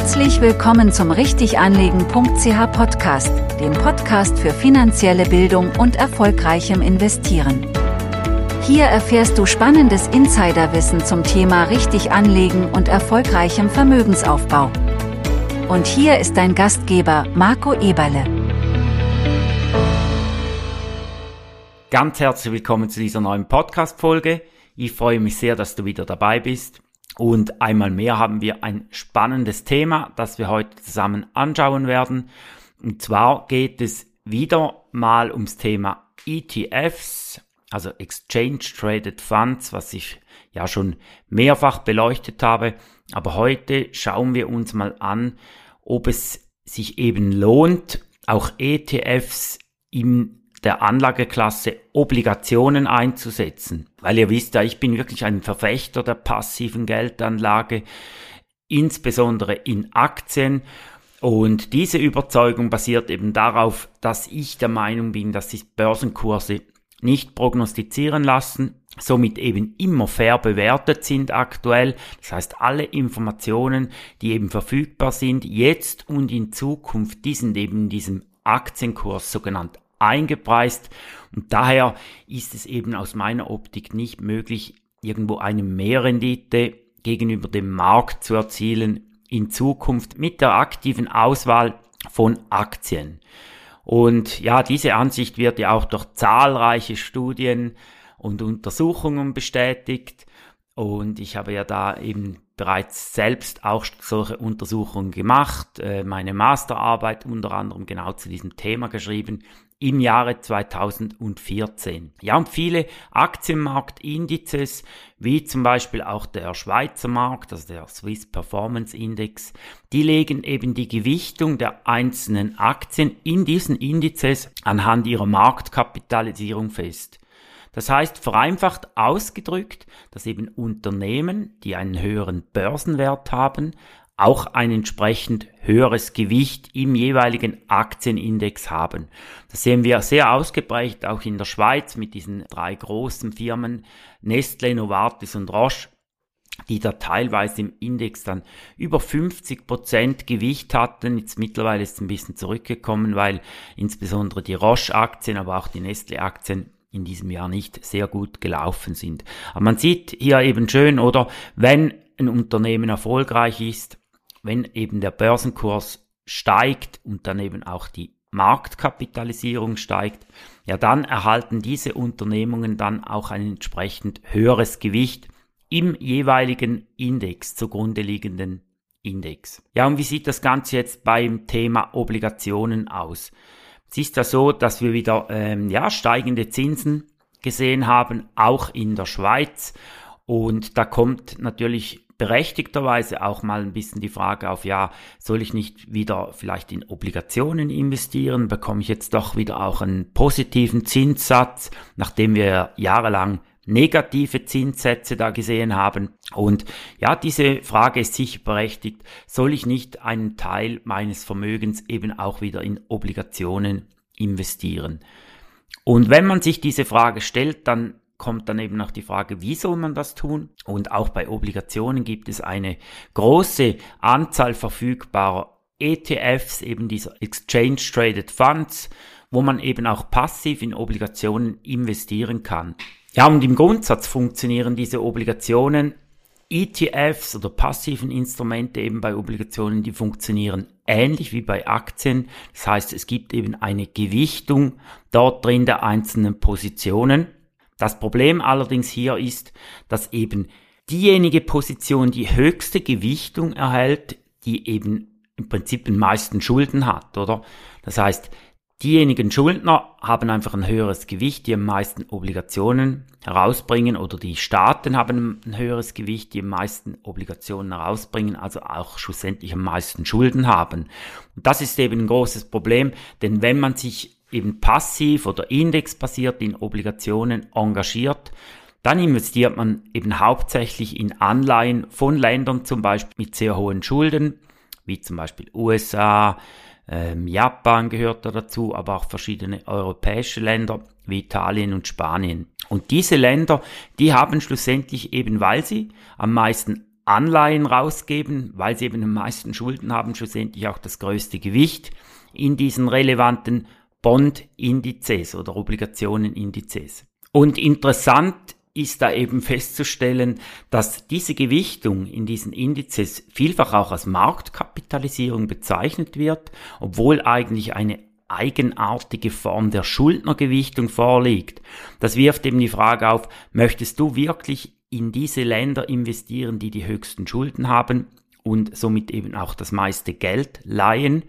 Herzlich willkommen zum Richtiganlegen.ch Podcast, dem Podcast für finanzielle Bildung und erfolgreichem Investieren. Hier erfährst du spannendes Insiderwissen zum Thema richtig anlegen und erfolgreichem Vermögensaufbau. Und hier ist dein Gastgeber Marco Eberle. Ganz herzlich willkommen zu dieser neuen Podcast-Folge. Ich freue mich sehr, dass du wieder dabei bist. Und einmal mehr haben wir ein spannendes Thema, das wir heute zusammen anschauen werden. Und zwar geht es wieder mal ums Thema ETFs, also Exchange Traded Funds, was ich ja schon mehrfach beleuchtet habe. Aber heute schauen wir uns mal an, ob es sich eben lohnt, auch ETFs im der Anlageklasse Obligationen einzusetzen. Weil ihr wisst ja, ich bin wirklich ein Verfechter der passiven Geldanlage, insbesondere in Aktien. Und diese Überzeugung basiert eben darauf, dass ich der Meinung bin, dass sich Börsenkurse nicht prognostizieren lassen, somit eben immer fair bewertet sind aktuell. Das heißt, alle Informationen, die eben verfügbar sind, jetzt und in Zukunft, die sind eben in diesem Aktienkurs sogenannt eingepreist. Und daher ist es eben aus meiner Optik nicht möglich, irgendwo eine Mehrrendite gegenüber dem Markt zu erzielen in Zukunft mit der aktiven Auswahl von Aktien. Und ja, diese Ansicht wird ja auch durch zahlreiche Studien und Untersuchungen bestätigt. Und ich habe ja da eben bereits selbst auch solche Untersuchungen gemacht, äh, meine Masterarbeit unter anderem genau zu diesem Thema geschrieben im Jahre 2014. Ja, und viele Aktienmarktindizes, wie zum Beispiel auch der Schweizer Markt, also der Swiss Performance Index, die legen eben die Gewichtung der einzelnen Aktien in diesen Indizes anhand ihrer Marktkapitalisierung fest. Das heißt, vereinfacht ausgedrückt, dass eben Unternehmen, die einen höheren Börsenwert haben, auch ein entsprechend höheres Gewicht im jeweiligen Aktienindex haben. Das sehen wir sehr ausgeprägt auch in der Schweiz mit diesen drei großen Firmen Nestle, Novartis und Roche die da teilweise im Index dann über 50 Prozent Gewicht hatten. Jetzt mittlerweile ist es ein bisschen zurückgekommen, weil insbesondere die Roche-Aktien, aber auch die Nestle-Aktien in diesem Jahr nicht sehr gut gelaufen sind. Aber man sieht hier eben schön, oder wenn ein Unternehmen erfolgreich ist, wenn eben der Börsenkurs steigt und dann eben auch die Marktkapitalisierung steigt, ja dann erhalten diese Unternehmungen dann auch ein entsprechend höheres Gewicht im jeweiligen Index, zugrunde liegenden Index. Ja, und wie sieht das Ganze jetzt beim Thema Obligationen aus? Es ist ja so, dass wir wieder ähm, ja, steigende Zinsen gesehen haben, auch in der Schweiz. Und da kommt natürlich berechtigterweise auch mal ein bisschen die Frage auf, ja, soll ich nicht wieder vielleicht in Obligationen investieren? Bekomme ich jetzt doch wieder auch einen positiven Zinssatz, nachdem wir jahrelang negative Zinssätze da gesehen haben. Und ja, diese Frage ist sicher berechtigt. Soll ich nicht einen Teil meines Vermögens eben auch wieder in Obligationen investieren? Und wenn man sich diese Frage stellt, dann kommt dann eben noch die Frage, wie soll man das tun? Und auch bei Obligationen gibt es eine große Anzahl verfügbarer ETFs, eben dieser Exchange Traded Funds, wo man eben auch passiv in Obligationen investieren kann. Ja, und im Grundsatz funktionieren diese Obligationen, ETFs oder passiven Instrumente eben bei Obligationen, die funktionieren ähnlich wie bei Aktien. Das heißt, es gibt eben eine Gewichtung dort drin der einzelnen Positionen. Das Problem allerdings hier ist, dass eben diejenige Position die höchste Gewichtung erhält, die eben im Prinzip den meisten Schulden hat, oder? Das heißt, diejenigen Schuldner haben einfach ein höheres Gewicht, die am meisten Obligationen herausbringen oder die Staaten haben ein höheres Gewicht, die am meisten Obligationen herausbringen, also auch schlussendlich am meisten Schulden haben. Und das ist eben ein großes Problem, denn wenn man sich eben passiv oder indexbasiert in Obligationen engagiert, dann investiert man eben hauptsächlich in Anleihen von Ländern zum Beispiel mit sehr hohen Schulden, wie zum Beispiel USA, ähm, Japan gehört da dazu, aber auch verschiedene europäische Länder wie Italien und Spanien. Und diese Länder, die haben schlussendlich eben, weil sie am meisten Anleihen rausgeben, weil sie eben die meisten Schulden haben, schlussendlich auch das größte Gewicht in diesen relevanten Bond-Indizes oder Obligationen-Indizes. Und interessant ist da eben festzustellen, dass diese Gewichtung in diesen Indizes vielfach auch als Marktkapitalisierung bezeichnet wird, obwohl eigentlich eine eigenartige Form der Schuldnergewichtung vorliegt. Das wirft eben die Frage auf, möchtest du wirklich in diese Länder investieren, die die höchsten Schulden haben und somit eben auch das meiste Geld leihen?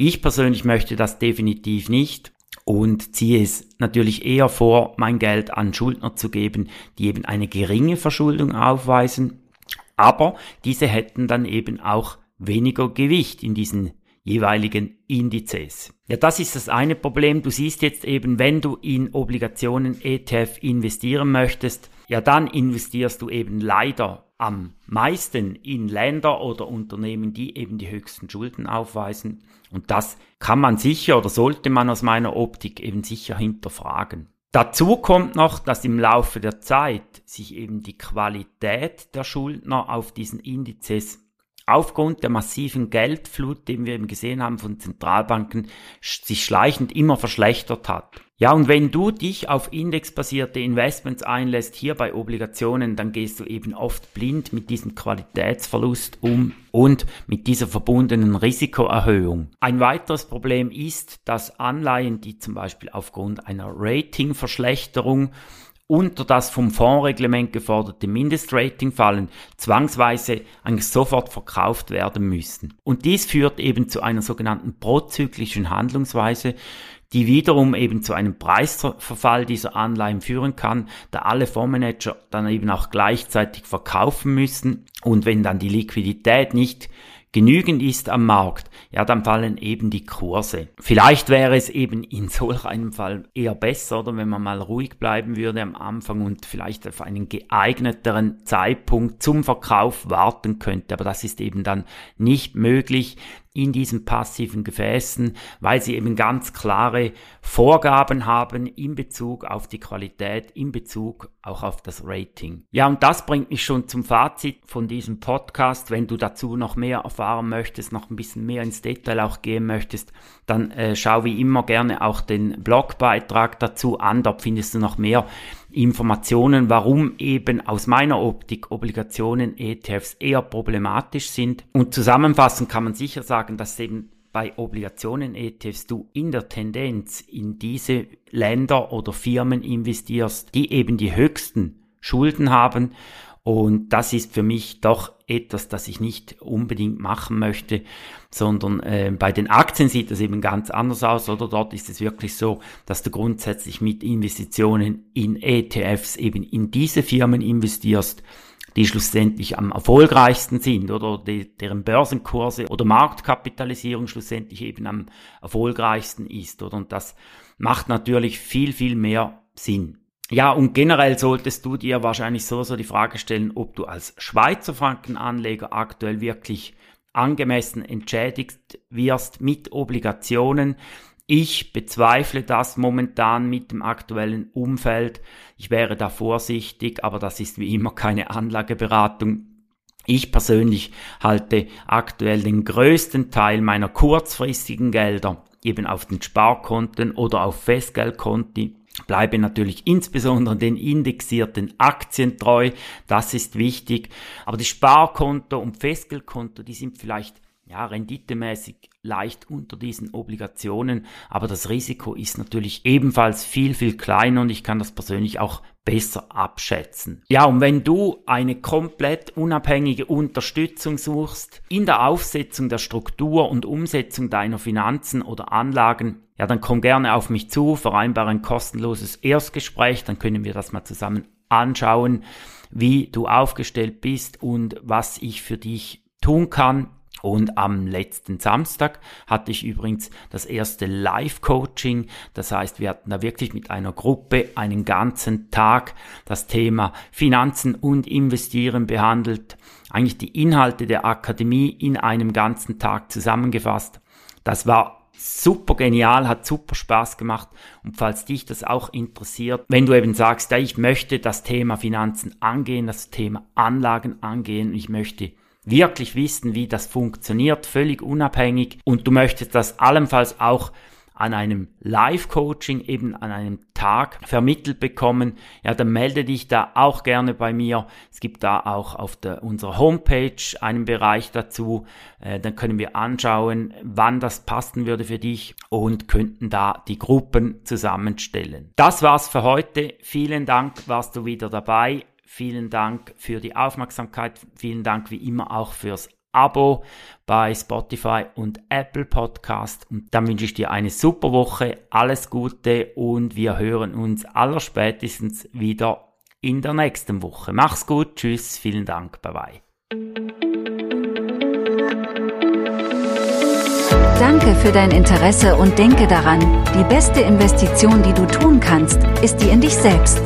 Ich persönlich möchte das definitiv nicht und ziehe es natürlich eher vor, mein Geld an Schuldner zu geben, die eben eine geringe Verschuldung aufweisen, aber diese hätten dann eben auch weniger Gewicht in diesen jeweiligen Indizes. Ja, das ist das eine Problem. Du siehst jetzt eben, wenn du in Obligationen ETF investieren möchtest, ja, dann investierst du eben leider am meisten in Länder oder Unternehmen, die eben die höchsten Schulden aufweisen. Und das kann man sicher oder sollte man aus meiner Optik eben sicher hinterfragen. Dazu kommt noch, dass im Laufe der Zeit sich eben die Qualität der Schuldner auf diesen Indizes aufgrund der massiven Geldflut, den wir eben gesehen haben von Zentralbanken, sich schleichend immer verschlechtert hat. Ja, und wenn du dich auf indexbasierte Investments einlässt, hier bei Obligationen, dann gehst du eben oft blind mit diesem Qualitätsverlust um und mit dieser verbundenen Risikoerhöhung. Ein weiteres Problem ist, dass Anleihen, die zum Beispiel aufgrund einer Ratingverschlechterung unter das vom Fondsreglement geforderte Mindestrating fallen, zwangsweise eigentlich sofort verkauft werden müssen. Und dies führt eben zu einer sogenannten prozyklischen Handlungsweise, die wiederum eben zu einem Preisverfall dieser Anleihen führen kann, da alle Fondsmanager dann eben auch gleichzeitig verkaufen müssen und wenn dann die Liquidität nicht genügend ist am Markt, ja, dann fallen eben die Kurse. Vielleicht wäre es eben in solch einem Fall eher besser, oder wenn man mal ruhig bleiben würde am Anfang und vielleicht auf einen geeigneteren Zeitpunkt zum Verkauf warten könnte. Aber das ist eben dann nicht möglich in diesen passiven Gefäßen, weil sie eben ganz klare Vorgaben haben in Bezug auf die Qualität, in Bezug auch auf das Rating. Ja, und das bringt mich schon zum Fazit von diesem Podcast. Wenn du dazu noch mehr erfahren möchtest, noch ein bisschen mehr ins Detail auch gehen möchtest, dann äh, schau wie immer gerne auch den Blogbeitrag dazu an. Dort findest du noch mehr Informationen, warum eben aus meiner Optik Obligationen ETFs eher problematisch sind. Und zusammenfassend kann man sicher sagen, dass eben bei Obligationen ETFs du in der Tendenz in diese Länder oder Firmen investierst, die eben die höchsten Schulden haben und das ist für mich doch etwas, das ich nicht unbedingt machen möchte, sondern äh, bei den Aktien sieht das eben ganz anders aus, oder dort ist es wirklich so, dass du grundsätzlich mit Investitionen in ETFs eben in diese Firmen investierst, die schlussendlich am erfolgreichsten sind oder die, deren Börsenkurse oder Marktkapitalisierung schlussendlich eben am erfolgreichsten ist, oder? Und das macht natürlich viel, viel mehr Sinn. Ja, und generell solltest du dir wahrscheinlich so, so die Frage stellen, ob du als Schweizer Frankenanleger aktuell wirklich angemessen entschädigt wirst mit Obligationen. Ich bezweifle das momentan mit dem aktuellen Umfeld. Ich wäre da vorsichtig, aber das ist wie immer keine Anlageberatung. Ich persönlich halte aktuell den größten Teil meiner kurzfristigen Gelder eben auf den Sparkonten oder auf Festgeldkonti Bleibe natürlich insbesondere den indexierten Aktien treu, das ist wichtig. Aber die Sparkonto und Festgeldkonto, die sind vielleicht ja, renditemäßig leicht unter diesen Obligationen, aber das Risiko ist natürlich ebenfalls viel, viel kleiner und ich kann das persönlich auch besser abschätzen. Ja, und wenn du eine komplett unabhängige Unterstützung suchst in der Aufsetzung der Struktur und Umsetzung deiner Finanzen oder Anlagen, ja, dann komm gerne auf mich zu, vereinbare ein kostenloses Erstgespräch, dann können wir das mal zusammen anschauen, wie du aufgestellt bist und was ich für dich tun kann. Und am letzten Samstag hatte ich übrigens das erste Live-Coaching. Das heißt, wir hatten da wirklich mit einer Gruppe einen ganzen Tag das Thema Finanzen und Investieren behandelt. Eigentlich die Inhalte der Akademie in einem ganzen Tag zusammengefasst. Das war super genial, hat super Spaß gemacht. Und falls dich das auch interessiert, wenn du eben sagst, ja, ich möchte das Thema Finanzen angehen, das Thema Anlagen angehen, ich möchte wirklich wissen, wie das funktioniert, völlig unabhängig und du möchtest das allenfalls auch an einem Live-Coaching, eben an einem Tag vermittelt bekommen, ja, dann melde dich da auch gerne bei mir. Es gibt da auch auf der, unserer Homepage einen Bereich dazu. Äh, dann können wir anschauen, wann das passen würde für dich und könnten da die Gruppen zusammenstellen. Das war's für heute. Vielen Dank, warst du wieder dabei. Vielen Dank für die Aufmerksamkeit. Vielen Dank wie immer auch fürs Abo bei Spotify und Apple Podcast. Und dann wünsche ich dir eine super Woche, alles Gute und wir hören uns allerspätestens wieder in der nächsten Woche. Mach's gut, tschüss, vielen Dank, bye bye. Danke für dein Interesse und denke daran, die beste Investition, die du tun kannst, ist die in dich selbst.